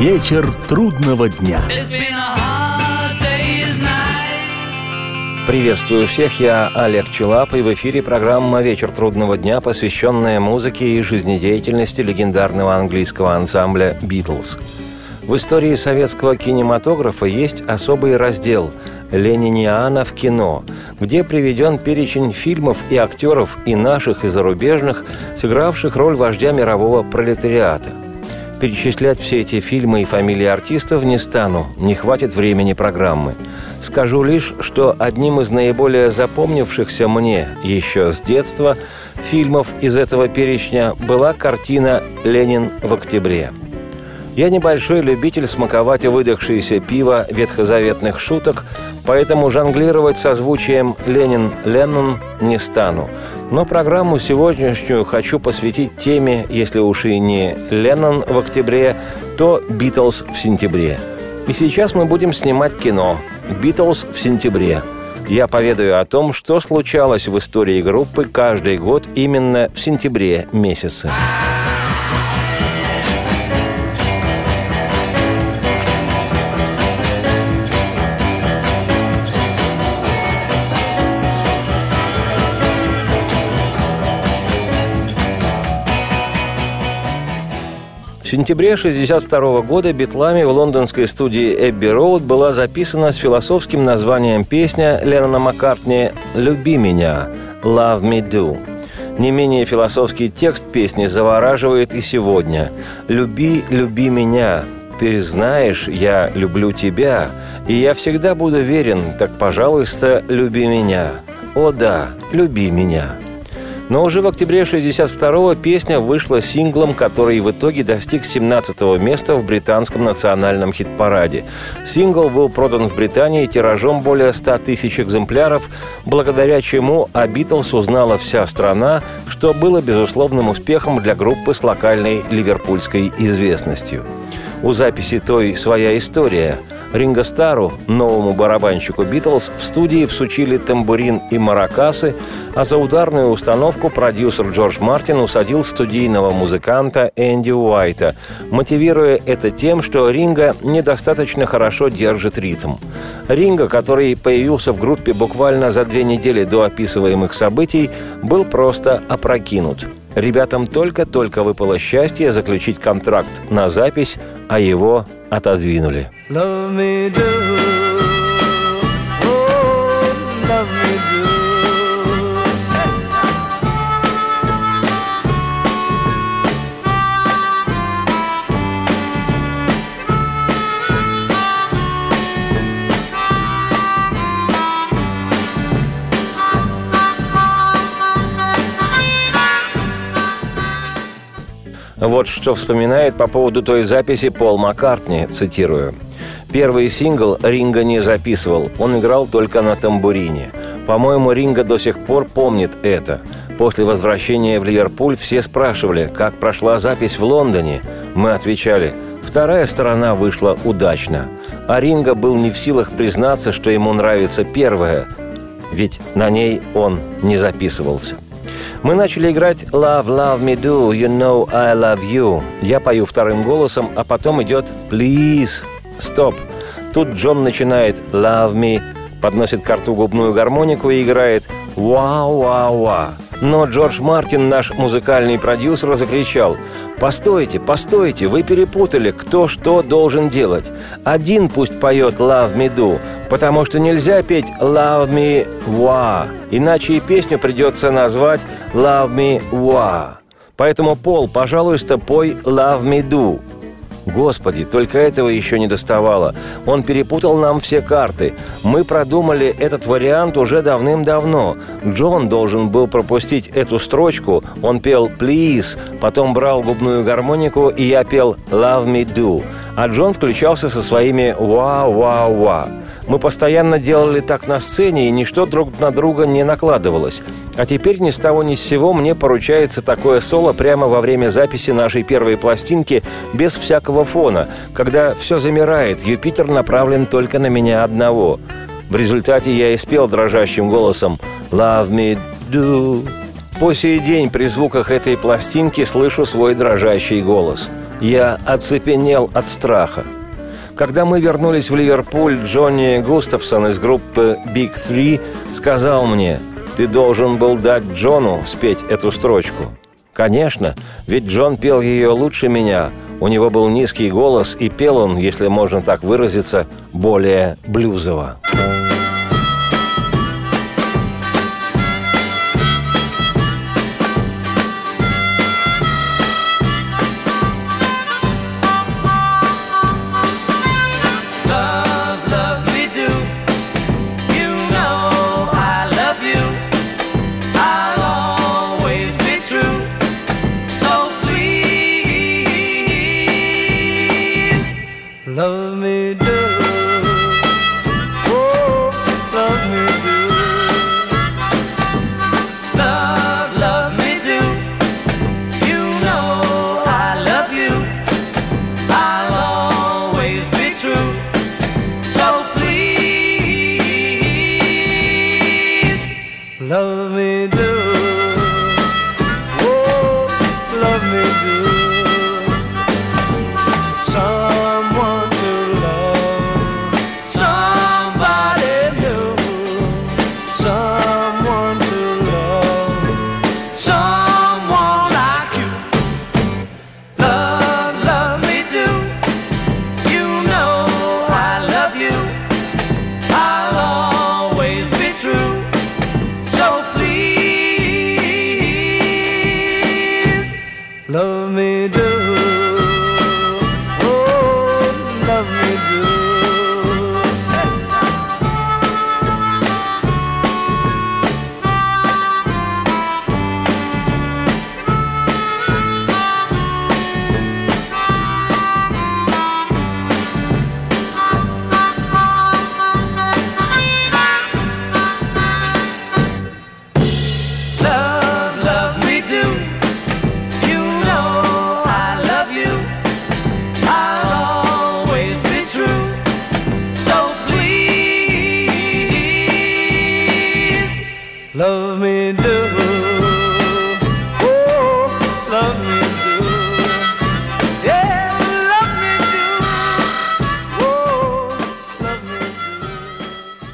Вечер трудного дня. Приветствую всех, я Олег Челап, и в эфире программа «Вечер трудного дня», посвященная музыке и жизнедеятельности легендарного английского ансамбля «Битлз». В истории советского кинематографа есть особый раздел «Лениниана в кино», где приведен перечень фильмов и актеров и наших, и зарубежных, сыгравших роль вождя мирового пролетариата – Перечислять все эти фильмы и фамилии артистов не стану, не хватит времени программы. Скажу лишь, что одним из наиболее запомнившихся мне еще с детства фильмов из этого перечня была картина «Ленин в октябре». Я небольшой любитель смаковать выдохшееся пиво ветхозаветных шуток, поэтому жонглировать созвучием «Ленин-Леннон» не стану. Но программу сегодняшнюю хочу посвятить теме, если уж и не «Леннон» в октябре, то «Битлз» в сентябре. И сейчас мы будем снимать кино «Битлз в сентябре». Я поведаю о том, что случалось в истории группы каждый год именно в сентябре месяце. Сентябре 1962 года битлами в лондонской студии Эбби Роуд была записана с философским названием песня Леннона Маккартни «Люби меня» «Love me do». Не менее философский текст песни завораживает и сегодня. «Люби, люби меня, ты знаешь, я люблю тебя, и я всегда буду верен, так, пожалуйста, люби меня. О да, люби меня». Но уже в октябре 62-го песня вышла синглом, который в итоге достиг 17-го места в британском национальном хит-параде. Сингл был продан в Британии тиражом более 100 тысяч экземпляров, благодаря чему о Битлз узнала вся страна, что было безусловным успехом для группы с локальной ливерпульской известностью. У записи той своя история – Ринго Стару, новому барабанщику «Битлз», в студии всучили тамбурин и маракасы, а за ударную установку продюсер Джордж Мартин усадил студийного музыканта Энди Уайта, мотивируя это тем, что Ринго недостаточно хорошо держит ритм. Ринго, который появился в группе буквально за две недели до описываемых событий, был просто опрокинут – Ребятам только-только выпало счастье заключить контракт на запись, а его отодвинули. Love me do. Вот что вспоминает по поводу той записи Пол Маккартни, цитирую. Первый сингл Ринга не записывал, он играл только на тамбурине. По-моему, Ринга до сих пор помнит это. После возвращения в Ливерпуль все спрашивали, как прошла запись в Лондоне. Мы отвечали, вторая сторона вышла удачно. А Ринга был не в силах признаться, что ему нравится первая, ведь на ней он не записывался. Мы начали играть «Love, love me do, you know I love you». Я пою вторым голосом, а потом идет «Please, stop». Тут Джон начинает «Love me», подносит к рту губную гармонику и играет «Вау, вау, вау». Но Джордж Мартин, наш музыкальный продюсер, закричал «Постойте, постойте, вы перепутали, кто что должен делать. Один пусть поет «Love me do», потому что нельзя петь «Love me wa», иначе и песню придется назвать «Love me wa». Поэтому, Пол, пожалуйста, пой «Love me do». Господи, только этого еще не доставало. Он перепутал нам все карты. Мы продумали этот вариант уже давным-давно. Джон должен был пропустить эту строчку. Он пел «Please», потом брал губную гармонику, и я пел «Love me do». А Джон включался со своими «Ва-ва-ва». Мы постоянно делали так на сцене, и ничто друг на друга не накладывалось. А теперь ни с того ни с сего мне поручается такое соло прямо во время записи нашей первой пластинки без всякого фона, когда все замирает, Юпитер направлен только на меня одного. В результате я и спел дрожащим голосом «Love me do». По сей день при звуках этой пластинки слышу свой дрожащий голос. Я оцепенел от страха. Когда мы вернулись в Ливерпуль, Джонни Густавсон из группы Big Three сказал мне, «Ты должен был дать Джону спеть эту строчку». Конечно, ведь Джон пел ее лучше меня. У него был низкий голос, и пел он, если можно так выразиться, более блюзово. Love me do.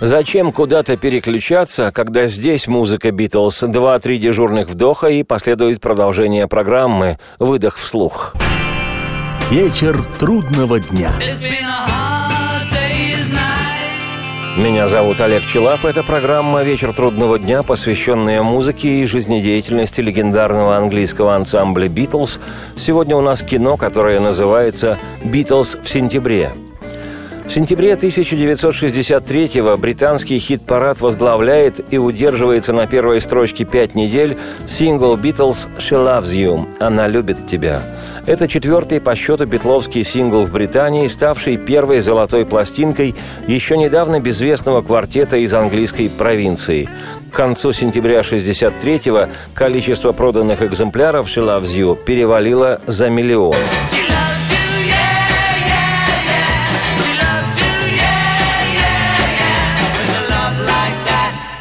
Зачем куда-то переключаться, когда здесь музыка Битлз, два-три дежурных вдоха и последует продолжение программы «Выдох вслух». Вечер трудного дня. Меня зовут Олег Челап. Это программа «Вечер трудного дня», посвященная музыке и жизнедеятельности легендарного английского ансамбля «Битлз». Сегодня у нас кино, которое называется «Битлз в сентябре». В сентябре 1963-го британский хит-парад возглавляет и удерживается на первой строчке пять недель сингл «Beatles She Loves You» «Она любит тебя». Это четвертый по счету битловский сингл в Британии, ставший первой золотой пластинкой еще недавно безвестного квартета из английской провинции. К концу сентября 1963-го количество проданных экземпляров «She Loves You» перевалило за миллион.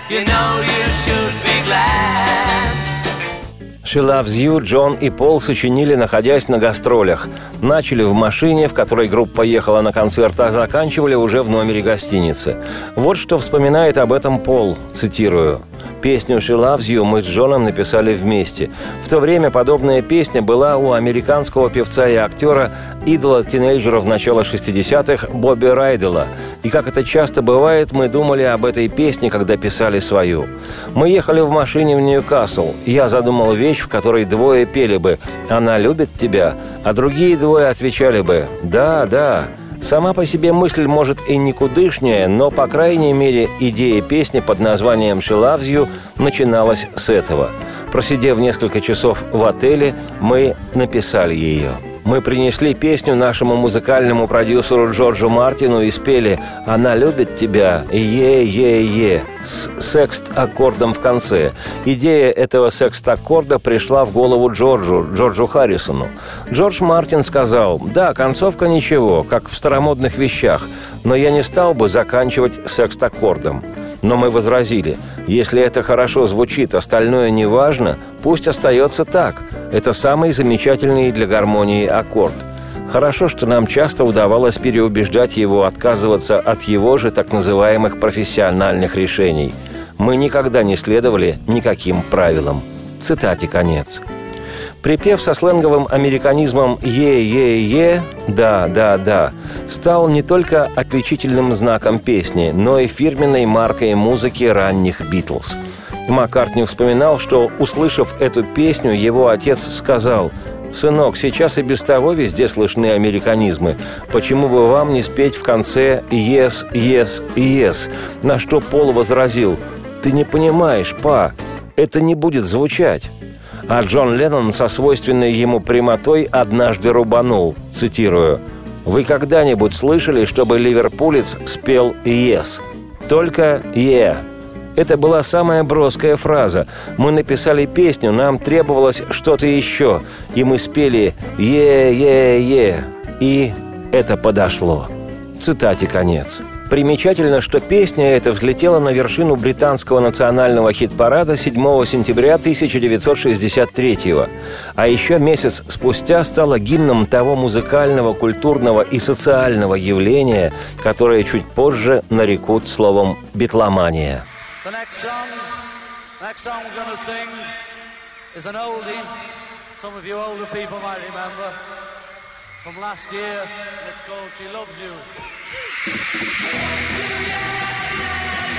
You know She Loves You Джон и Пол сочинили, находясь на гастролях. Начали в машине, в которой группа ехала на концерт, а заканчивали уже в номере гостиницы. Вот что вспоминает об этом Пол, цитирую. Песню «She Loves You» мы с Джоном написали вместе. В то время подобная песня была у американского певца и актера, идола тинейджеров начала 60-х Бобби Райдела. И как это часто бывает, мы думали об этой песне, когда писали свою. Мы ехали в машине в Ньюкасл. Я задумал вещь, в которой двое пели бы «Она любит тебя», а другие двое отвечали бы «Да, да». Сама по себе мысль может и никудышняя, но, по крайней мере, идея песни под названием «She Loves You» начиналась с этого. Просидев несколько часов в отеле, мы написали ее. Мы принесли песню нашему музыкальному продюсеру Джорджу Мартину и спели «Она любит тебя» «Е-е-е» с секст-аккордом в конце. Идея этого секст-аккорда пришла в голову Джорджу, Джорджу Харрисону. Джордж Мартин сказал «Да, концовка ничего, как в старомодных вещах, но я не стал бы заканчивать секст-аккордом». Но мы возразили, если это хорошо звучит, остальное не важно, пусть остается так. Это самый замечательный для гармонии аккорд. Хорошо, что нам часто удавалось переубеждать его отказываться от его же так называемых профессиональных решений. Мы никогда не следовали никаким правилам. Цитате конец. Припев со сленговым американизмом «е-е-е», «да, да, да», стал не только отличительным знаком песни, но и фирменной маркой музыки ранних «Битлз». Маккартни вспоминал, что, услышав эту песню, его отец сказал «Сынок, сейчас и без того везде слышны американизмы. Почему бы вам не спеть в конце «Yes, yes, yes», на что Пол возразил «Ты не понимаешь, па, это не будет звучать». А Джон Леннон со свойственной ему прямотой однажды рубанул, цитирую, «Вы когда-нибудь слышали, чтобы ливерпулец спел «Yes»? Только «Yeah». Это была самая броская фраза. Мы написали песню, нам требовалось что-то еще, и мы спели «Е-е-е», и это подошло. Цитате конец. Примечательно, что песня эта взлетела на вершину британского национального хит-парада 7 сентября 1963 -го. А еще месяц спустя стала гимном того музыкального, культурного и социального явления, которое чуть позже нарекут словом «битломания». From last year. It's called She Loves You. yeah, you yeah.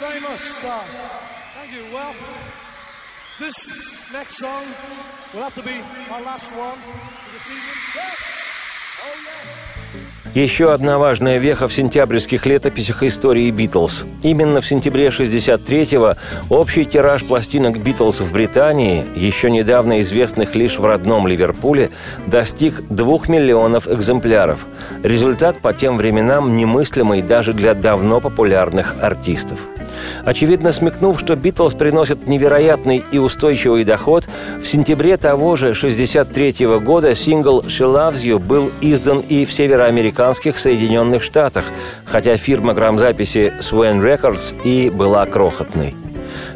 Very much, Star. Thank you. Well, this next song will have to be our last one for this evening. Oh, yes. Еще одна важная веха в сентябрьских летописях истории Битлз. Именно в сентябре 63-го общий тираж пластинок Битлз в Британии, еще недавно известных лишь в родном Ливерпуле, достиг двух миллионов экземпляров. Результат по тем временам немыслимый даже для давно популярных артистов. Очевидно, смекнув, что Битлз приносят невероятный и устойчивый доход, в сентябре того же 63 -го года сингл «She Loves You» был издан и в североамериканских Соединенных Штатах, хотя фирма грамзаписи Swan Records и была крохотной.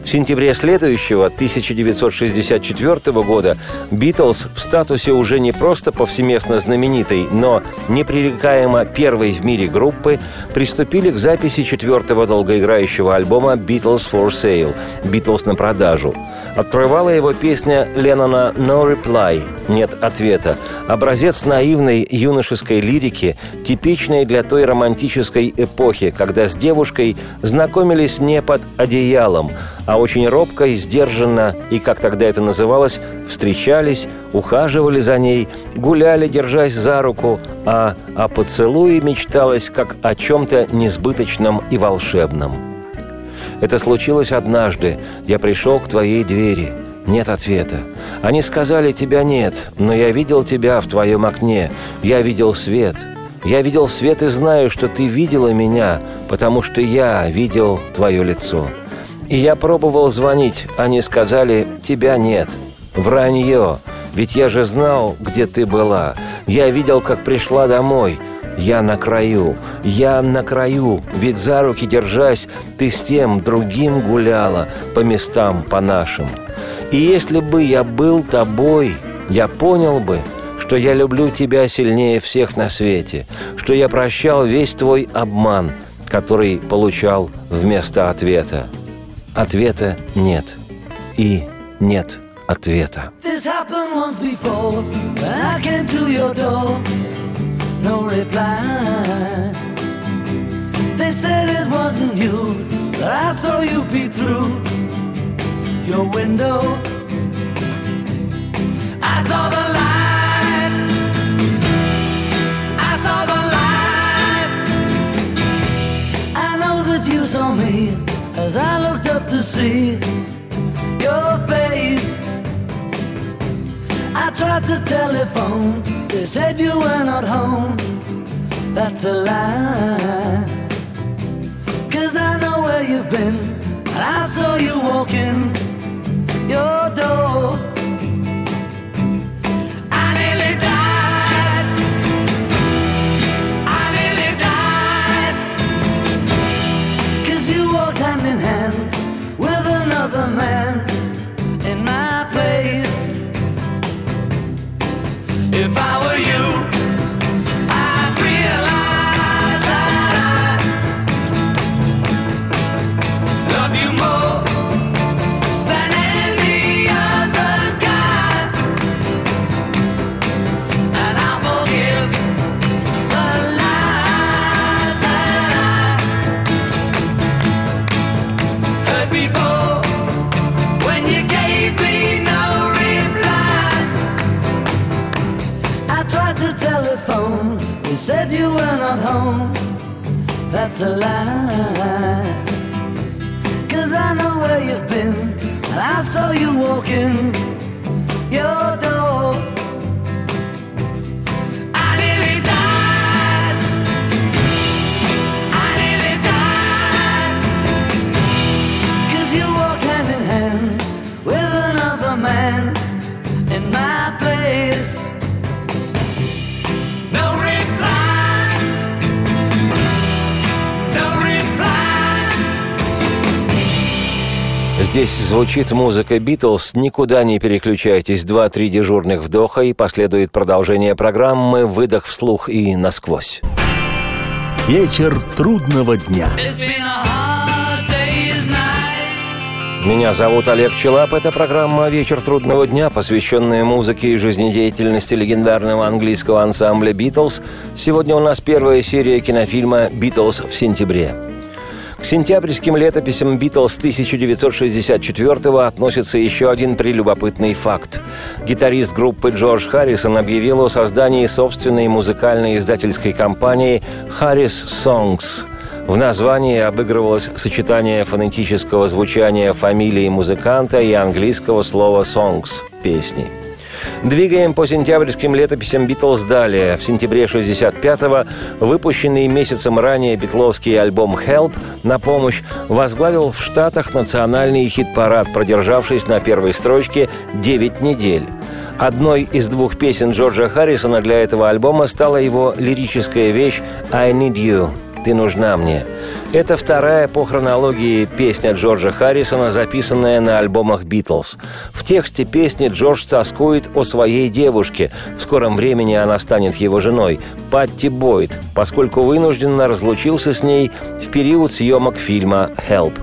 В сентябре следующего, 1964 года, «Битлз» в статусе уже не просто повсеместно знаменитой, но непререкаемо первой в мире группы приступили к записи четвертого долгоиграющего альбома «Beatles for Sale» – «Битлз на продажу». Открывала его песня Леннона «No Reply» – «Нет ответа», образец наивной юношеской лирики, типичной для той романтической эпохи, когда с девушкой знакомились не под одеялом, а очень робко и сдержанно, и, как тогда это называлось, встречались, ухаживали за ней, гуляли, держась за руку, а о поцелуе мечталось как о чем-то несбыточном и волшебном. Это случилось однажды. Я пришел к твоей двери. Нет ответа. Они сказали, тебя нет, но я видел тебя в твоем окне. Я видел свет. Я видел свет и знаю, что ты видела меня, потому что я видел твое лицо. И я пробовал звонить, они сказали, тебя нет. Вранье. Ведь я же знал, где ты была. Я видел, как пришла домой. Я на краю, я на краю, ведь за руки держась, ты с тем другим гуляла по местам по нашим. И если бы я был тобой, я понял бы, что я люблю тебя сильнее всех на свете, что я прощал весь твой обман, который получал вместо ответа. Ответа нет. И нет ответа. This happened once before, when I came to your door, no reply. They said it wasn't you, but I saw you peep through your window. I saw the light. I saw the light. I know that you saw me as I looked up to see your face. I tried to telephone, they said you were not home. That's a lie. Cause I know where you've been, and I saw you walking your door. hand with another man. Здесь звучит музыка «Битлз». Никуда не переключайтесь. Два-три дежурных вдоха, и последует продолжение программы «Выдох вслух и насквозь». Вечер трудного дня. Меня зовут Олег Челап. Это программа «Вечер трудного дня», посвященная музыке и жизнедеятельности легендарного английского ансамбля «Битлз». Сегодня у нас первая серия кинофильма «Битлз в сентябре». К сентябрьским летописям «Битлз» 1964-го относится еще один прелюбопытный факт. Гитарист группы Джордж Харрисон объявил о создании собственной музыкальной издательской компании «Harris Songs», в названии обыгрывалось сочетание фонетического звучания фамилии музыканта и английского слова «songs» – «песни». Двигаем по сентябрьским летописям «Битлз» далее. В сентябре 65-го выпущенный месяцем ранее битловский альбом «Help» на помощь возглавил в Штатах национальный хит-парад, продержавшись на первой строчке 9 недель. Одной из двух песен Джорджа Харрисона для этого альбома стала его лирическая вещь «I Need You» «Ты нужна мне». Это вторая по хронологии песня Джорджа Харрисона, записанная на альбомах «Битлз». В тексте песни Джордж тоскует о своей девушке. В скором времени она станет его женой, Патти Бойд, поскольку вынужденно разлучился с ней в период съемок фильма «Help».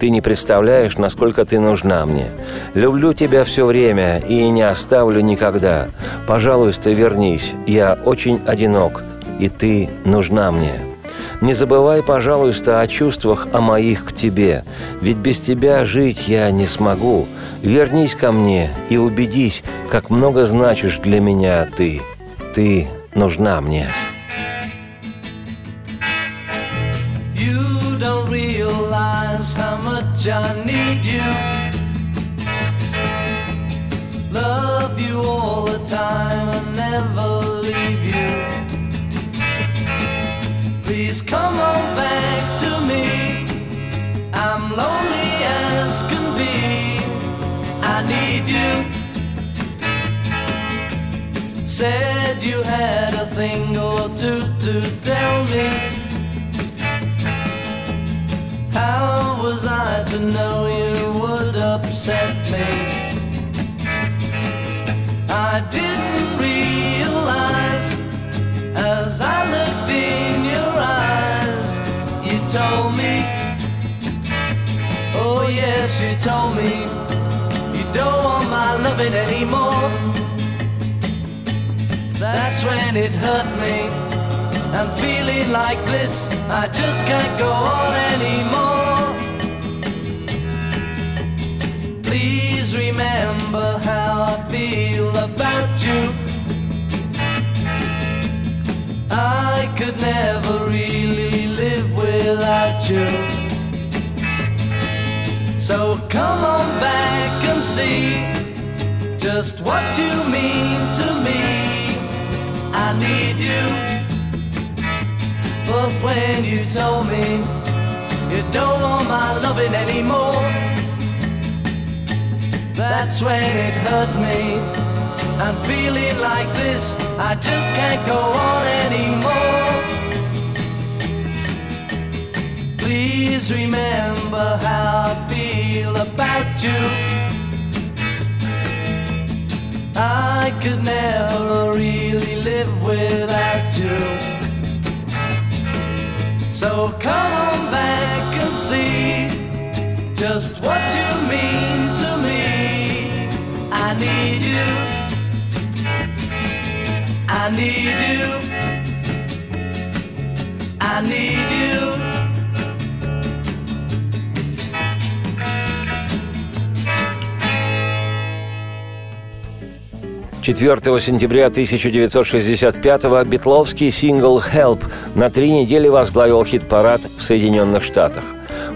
Ты не представляешь, насколько ты нужна мне. Люблю тебя все время и не оставлю никогда. Пожалуйста, вернись. Я очень одинок, и ты нужна мне. Не забывай, пожалуйста, о чувствах о моих к тебе, ведь без тебя жить я не смогу. Вернись ко мне и убедись, как много значишь для меня ты. Ты нужна мне. Love you all the time and never come on back to me. I'm lonely as can be. I need you. Said you had a thing or two to tell me. How was I to know you would upset me? You told me, you don't want my loving anymore. That's when it hurt me. I'm feeling like this, I just can't go on anymore. Please remember how I feel about you. I could never really live without you. So come on back and see just what you mean to me. I need you. But when you told me you don't want my loving anymore, that's when it hurt me. I'm feeling like this, I just can't go on anymore. Please remember how I feel about you. I could never really live without you. So come on back and see just what you mean to me. I need you. I need you. I need you. 4 сентября 1965-го битловский сингл «Help» на три недели возглавил хит-парад в Соединенных Штатах.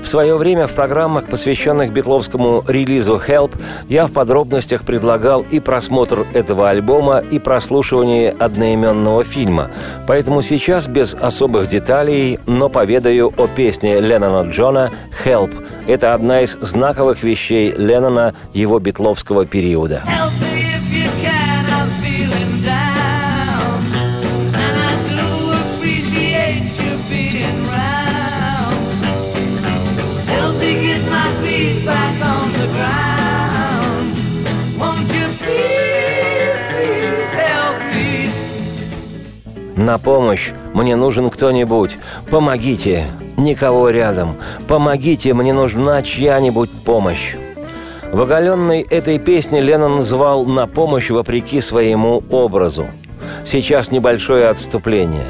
В свое время в программах, посвященных битловскому релизу «Help», я в подробностях предлагал и просмотр этого альбома, и прослушивание одноименного фильма. Поэтому сейчас без особых деталей, но поведаю о песне Леннона Джона «Help». Это одна из знаковых вещей Леннона его битловского периода. Help На помощь мне нужен кто-нибудь. Помогите. Никого рядом. Помогите, мне нужна чья-нибудь помощь. В оголенной этой песне Леннон звал на помощь вопреки своему образу. Сейчас небольшое отступление.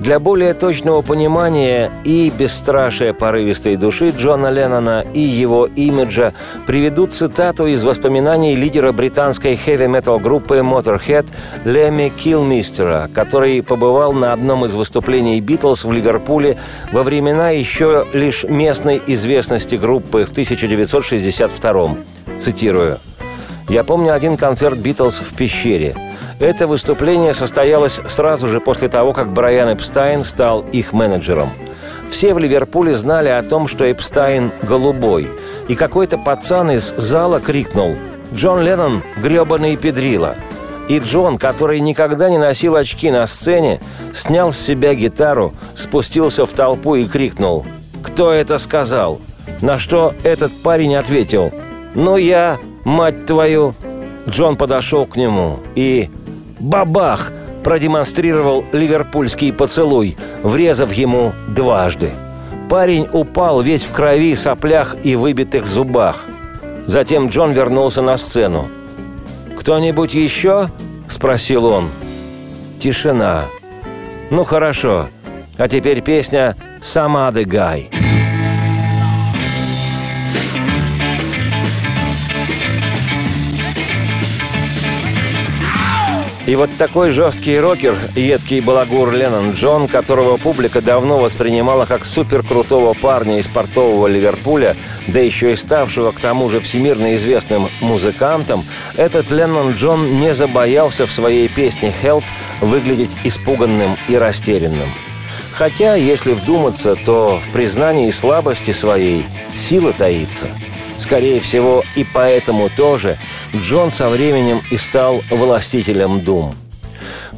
Для более точного понимания и бесстрашия порывистой души Джона Леннона и его имиджа приведу цитату из воспоминаний лидера британской хэви-метал группы Motorhead Леми Килмистера, который побывал на одном из выступлений Битлз в Ливерпуле во времена еще лишь местной известности группы в 1962 Цитирую. Я помню один концерт «Битлз» в пещере. Это выступление состоялось сразу же после того, как Брайан Эпстайн стал их менеджером. Все в Ливерпуле знали о том, что Эпстайн голубой. И какой-то пацан из зала крикнул «Джон Леннон – гребаный педрила». И Джон, который никогда не носил очки на сцене, снял с себя гитару, спустился в толпу и крикнул «Кто это сказал?», на что этот парень ответил «Ну я, мать твою!» Джон подошел к нему и «Бабах!» продемонстрировал ливерпульский поцелуй, врезав ему дважды. Парень упал весь в крови, соплях и выбитых зубах. Затем Джон вернулся на сцену. «Кто-нибудь еще?» – спросил он. Тишина. «Ну хорошо. А теперь песня «Сама the guy». И вот такой жесткий рокер, едкий балагур Леннон Джон, которого публика давно воспринимала как суперкрутого парня из портового Ливерпуля, да еще и ставшего к тому же всемирно известным музыкантом, этот Леннон Джон не забоялся в своей песне «Help» выглядеть испуганным и растерянным. Хотя, если вдуматься, то в признании слабости своей сила таится – Скорее всего, и поэтому тоже Джон со временем и стал властителем Дум.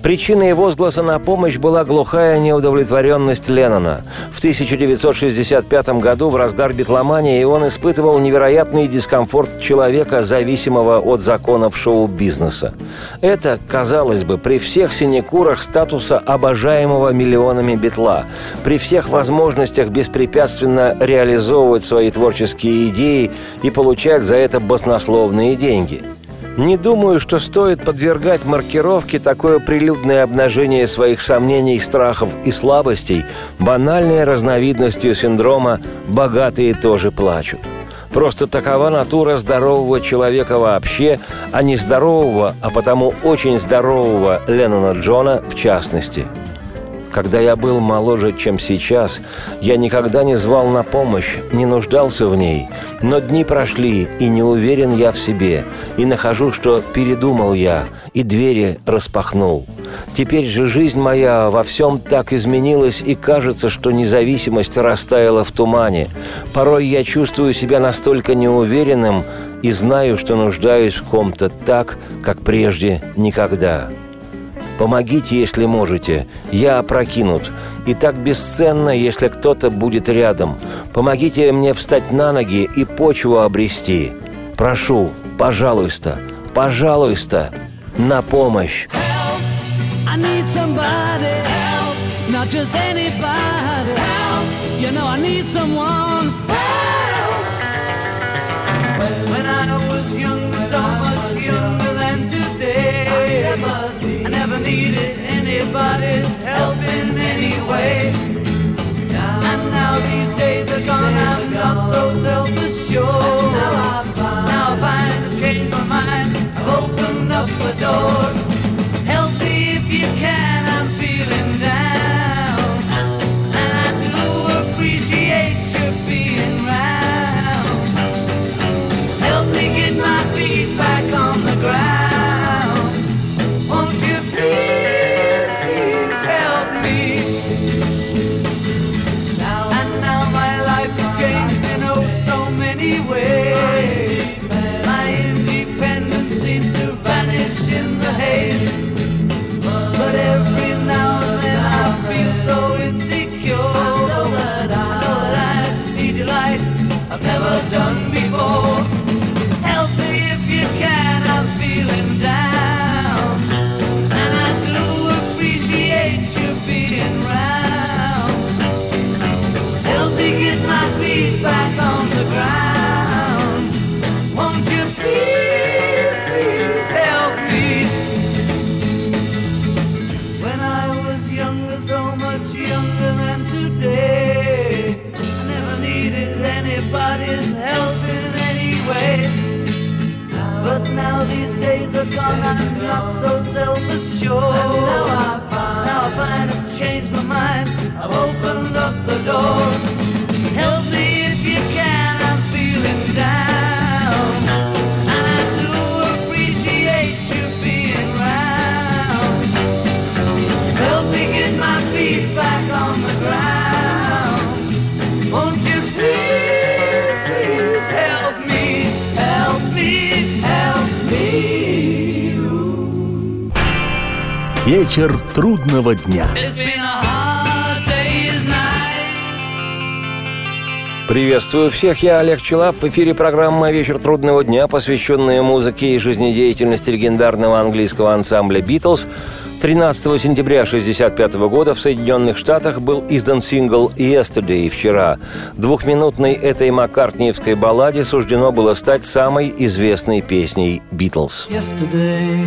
Причиной возгласа на помощь была глухая неудовлетворенность Леннона. В 1965 году в разгар битломании он испытывал невероятный дискомфорт человека, зависимого от законов шоу-бизнеса. Это, казалось бы, при всех синекурах статуса обожаемого миллионами битла, при всех возможностях беспрепятственно реализовывать свои творческие идеи и получать за это баснословные деньги – не думаю, что стоит подвергать маркировке такое прилюдное обнажение своих сомнений, страхов и слабостей банальной разновидностью синдрома «богатые тоже плачут». Просто такова натура здорового человека вообще, а не здорового, а потому очень здорового Леннона Джона в частности – когда я был моложе, чем сейчас, я никогда не звал на помощь, не нуждался в ней. Но дни прошли, и не уверен я в себе, и нахожу, что передумал я, и двери распахнул. Теперь же жизнь моя во всем так изменилась, и кажется, что независимость растаяла в тумане. Порой я чувствую себя настолько неуверенным и знаю, что нуждаюсь в ком-то так, как прежде никогда. Помогите, если можете. Я опрокинут. И так бесценно, если кто-то будет рядом. Помогите мне встать на ноги и почву обрести. Прошу, пожалуйста, пожалуйста, на помощь. I need somebody help, not just anybody help. You know I need someone anybody's help in any way. And now these days are gone, I'm not so self-assured. Now I find I've changed my mind, I've opened up the door. Вечер трудного дня. Приветствую всех, я Олег Челап. В эфире программа «Вечер трудного дня», посвященная музыке и жизнедеятельности легендарного английского ансамбля «Битлз». 13 сентября 1965 года в Соединенных Штатах был издан сингл «Yesterday» – «Вчера». Двухминутной этой маккартниевской балладе суждено было стать самой известной песней «Битлз». yesterday.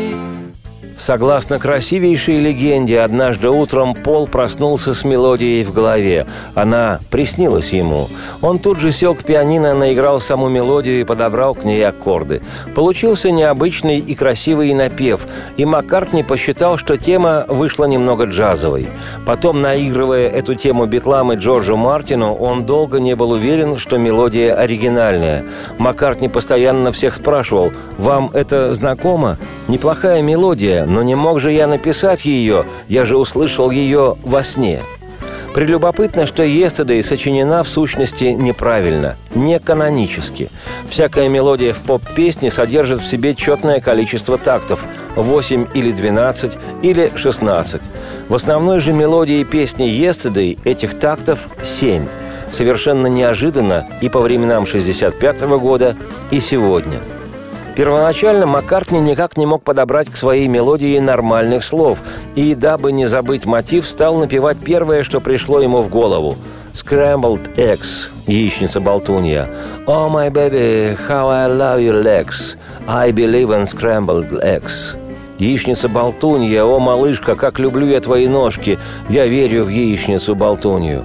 Согласно красивейшей легенде, однажды утром Пол проснулся с мелодией в голове. Она приснилась ему. Он тут же сел к пианино, наиграл саму мелодию и подобрал к ней аккорды. Получился необычный и красивый напев, и Маккартни посчитал, что тема вышла немного джазовой. Потом, наигрывая эту тему Битлам и Джорджу Мартину, он долго не был уверен, что мелодия оригинальная. Маккартни постоянно всех спрашивал, «Вам это знакомо? Неплохая мелодия, но не мог же я написать ее, я же услышал ее во сне». Прелюбопытно, что «Yesterday» сочинена в сущности неправильно, не канонически. Всякая мелодия в поп-песне содержит в себе четное количество тактов – 8 или 12 или 16. В основной же мелодии песни «Yesterday» этих тактов 7. Совершенно неожиданно и по временам 65 года, и сегодня – Первоначально Маккартни никак не мог подобрать к своей мелодии нормальных слов, и, дабы не забыть мотив, стал напевать первое, что пришло ему в голову – «Scrambled eggs» – яичница-болтунья. «Oh, my baby, how I love your legs, I believe in scrambled eggs». Яичница-болтунья, о, малышка, как люблю я твои ножки, я верю в яичницу-болтунью.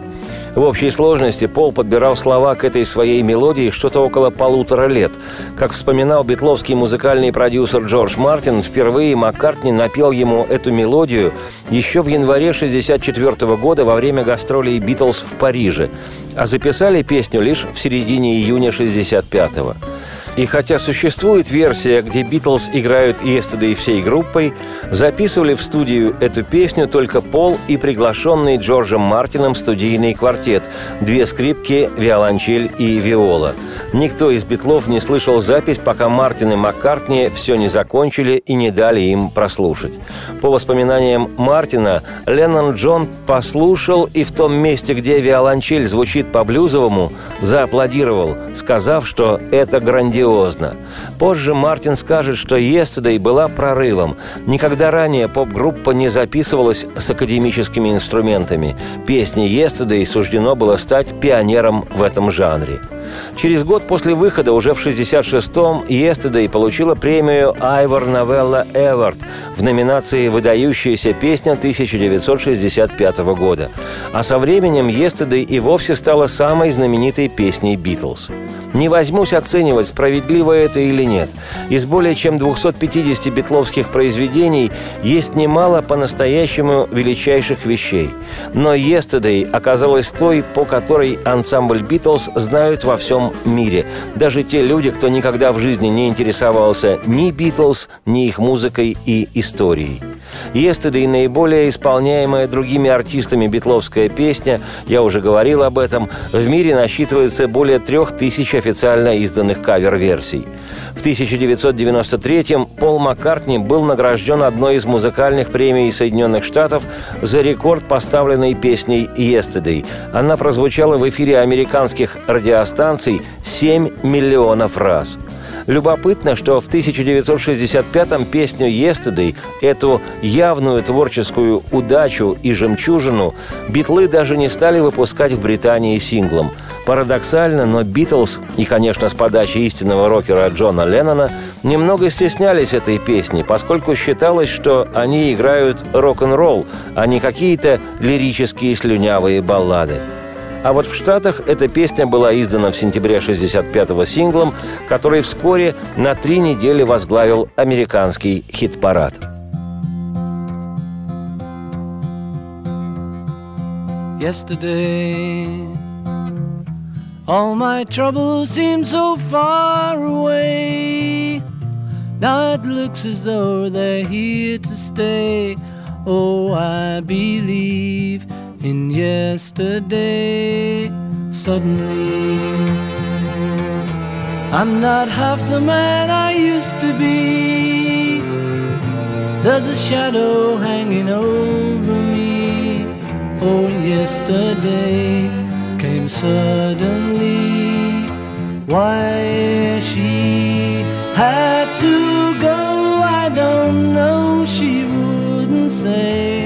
В общей сложности Пол подбирал слова к этой своей мелодии что-то около полутора лет. Как вспоминал битловский музыкальный продюсер Джордж Мартин, впервые Маккартни напел ему эту мелодию еще в январе 1964 года во время гастролей «Битлз» в Париже, а записали песню лишь в середине июня 1965 года. И хотя существует версия, где Битлз играют «Yesterday» всей группой, записывали в студию эту песню только Пол и приглашенный Джорджем Мартином студийный квартет, две скрипки, виолончель и виола. Никто из Битлов не слышал запись, пока Мартин и Маккартни все не закончили и не дали им прослушать. По воспоминаниям Мартина, Леннон Джон послушал и в том месте, где виолончель звучит по-блюзовому, зааплодировал, сказав, что это грандиозно грандиозно. Позже Мартин скажет, что «Yesterday» была прорывом. Никогда ранее поп-группа не записывалась с академическими инструментами. Песне «Yesterday» суждено было стать пионером в этом жанре. Через год после выхода, уже в 66-м, «Yesterday» получила премию Айвор Новелла Эвард в номинации «Выдающаяся песня 1965 года». А со временем «Yesterday» и вовсе стала самой знаменитой песней «Битлз». Не возьмусь оценивать, справедливо это или нет. Из более чем 250 битловских произведений есть немало по-настоящему величайших вещей. Но «Yesterday» оказалась той, по которой ансамбль «Битлз» знают всем мире. Даже те люди, кто никогда в жизни не интересовался ни «Битлз», ни их музыкой и историей. «Yesterday» – наиболее исполняемая другими артистами битловская песня, я уже говорил об этом, в мире насчитывается более трех тысяч официально изданных кавер-версий. В 1993-м Пол Маккартни был награжден одной из музыкальных премий Соединенных Штатов за рекорд поставленной песней «Yesterday». Она прозвучала в эфире американских радиостанций 7 миллионов раз – Любопытно, что в 1965-м песню «Yesterday», эту явную творческую удачу и жемчужину, битлы даже не стали выпускать в Британии синглом. Парадоксально, но «Битлз» и, конечно, с подачи истинного рокера Джона Леннона немного стеснялись этой песни, поскольку считалось, что они играют рок-н-ролл, а не какие-то лирические слюнявые баллады. А вот в Штатах эта песня была издана в сентябре 65-го синглом, который вскоре на три недели возглавил американский хит-парад. Yesterday, all my troubles seem so far away. Now it looks as though they're here to stay. Oh, I believe in yesterday. Suddenly, I'm not half the man I used to be. There's a shadow hanging over me. Oh, yesterday came suddenly. Why she had to go, I don't know. She wouldn't say.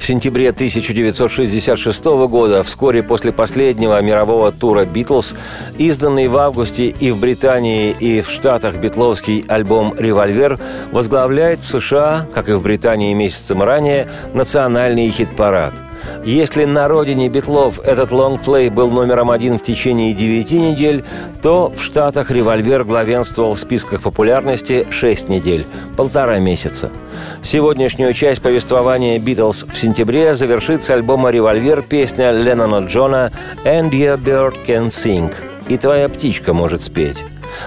В сентябре 1966 года, вскоре после последнего мирового тура «Битлз», изданный в августе и в Британии, и в Штатах битловский альбом «Револьвер» возглавляет в США, как и в Британии месяцем ранее, национальный хит-парад – если на родине Битлов этот лонгплей был номером один в течение девяти недель, то в Штатах «Револьвер» главенствовал в списках популярности шесть недель, полтора месяца. Сегодняшнюю часть повествования «Битлз» в сентябре завершит с альбома «Револьвер» песня Леннона Джона «And your bird can sing» и «Твоя птичка может спеть».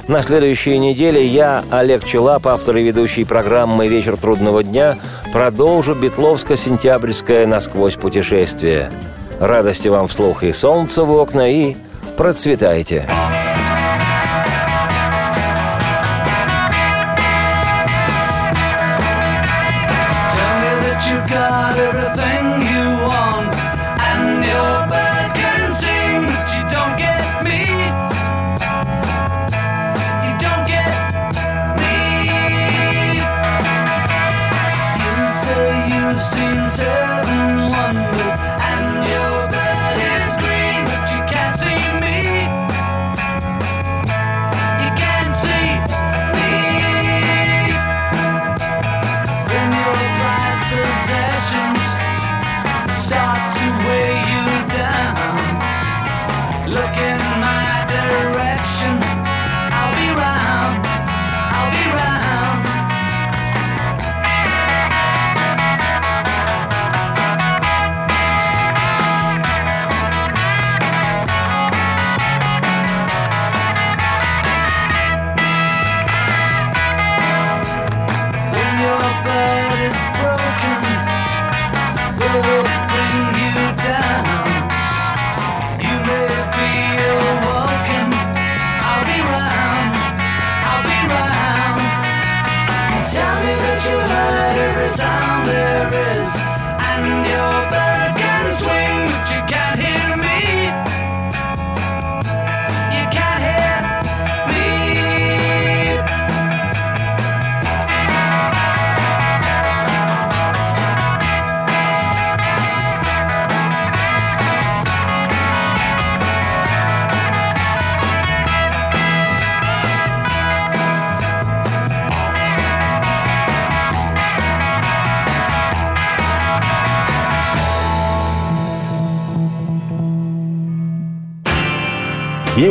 На следующей неделе я, Олег Челап, автор и ведущий программы «Вечер трудного дня», продолжу Бетловско-сентябрьское насквозь путешествие. Радости вам вслух и солнца в окна, и процветайте! Tell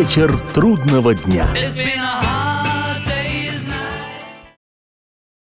Вечер трудного дня.